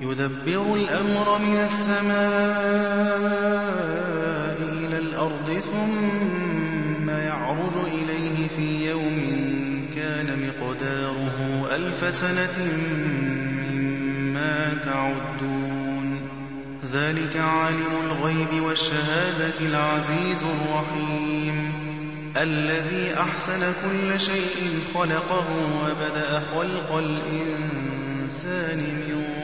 يدبر الأمر من السماء إلى الأرض ثم يعرج إليه في يوم كان مقداره ألف سنة مما تعدون. ذلك عالم الغيب والشهادة العزيز الرحيم. الذي أحسن كل شيء خلقه وبدأ خلق الإنسان من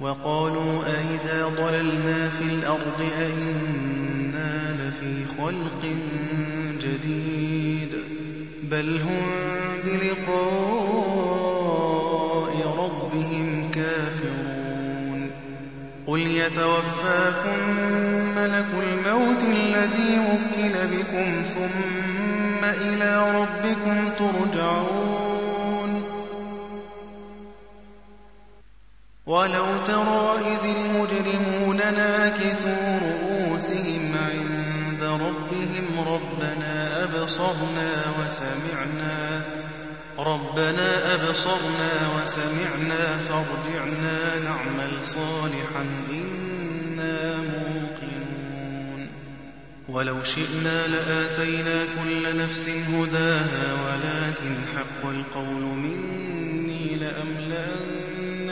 وقالوا أئذا ضللنا في الأرض أئنا لفي خلق جديد بل هم بلقاء ربهم كافرون قل يتوفاكم ملك الموت الذي وكل بكم ثم إلى ربكم ترجعون ولو ترى إذ المجرمون ناكسوا رؤوسهم عند ربهم ربنا أبصرنا وسمعنا ربنا أبصرنا وسمعنا فارجعنا نعمل صالحا إنا موقنون. ولو شئنا لآتينا كل نفس هداها ولكن حق القول مني لأملأن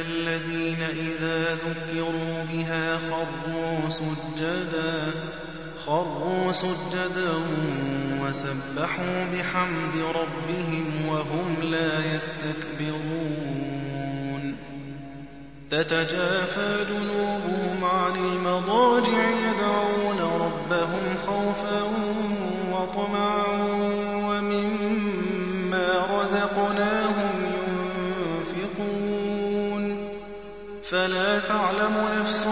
الذين إذا ذكروا بها خروا سجدا خروا سجدا وسبحوا بحمد ربهم وهم لا يستكبرون. تتجافى جنوبهم عن المضاجع يدعون ربهم خوفا وطمعا ومما رزقناهم فلا تعلم نفس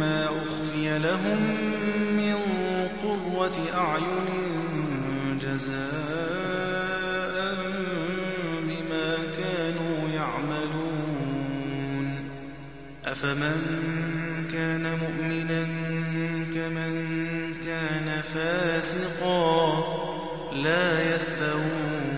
ما أخفي لهم من قرة أعين جزاء بما كانوا يعملون. أفمن كان مؤمنا كمن كان فاسقا لا يستوون.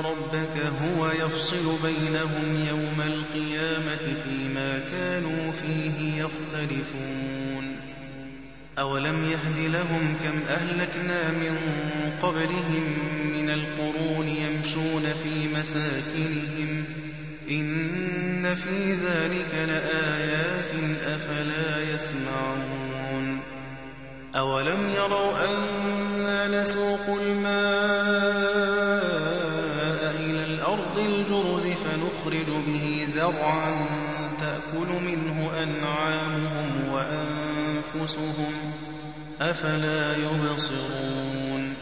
ربك هو يفصل بينهم يوم القيامة فيما كانوا فيه يختلفون. أولم يهد لهم كم أهلكنا من قبلهم من القرون يمشون في مساكنهم؟ إن في ذلك لآيات أفلا يسمعون. أولم يروا أنا نسوق الماء الأرض الجرز فنخرج به زرعا تأكل منه أنعامهم وأنفسهم. أفلا يبصرون.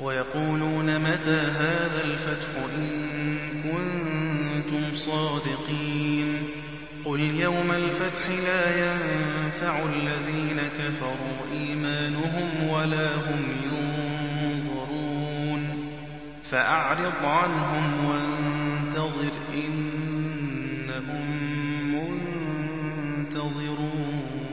ويقولون متى هذا الفتح إن كنتم صادقين. قل يوم الفتح لا ينفع الذين كفروا إيمانهم ولا هم ينظرون. فأعرض عنهم وانتظر إنهم منتظرون.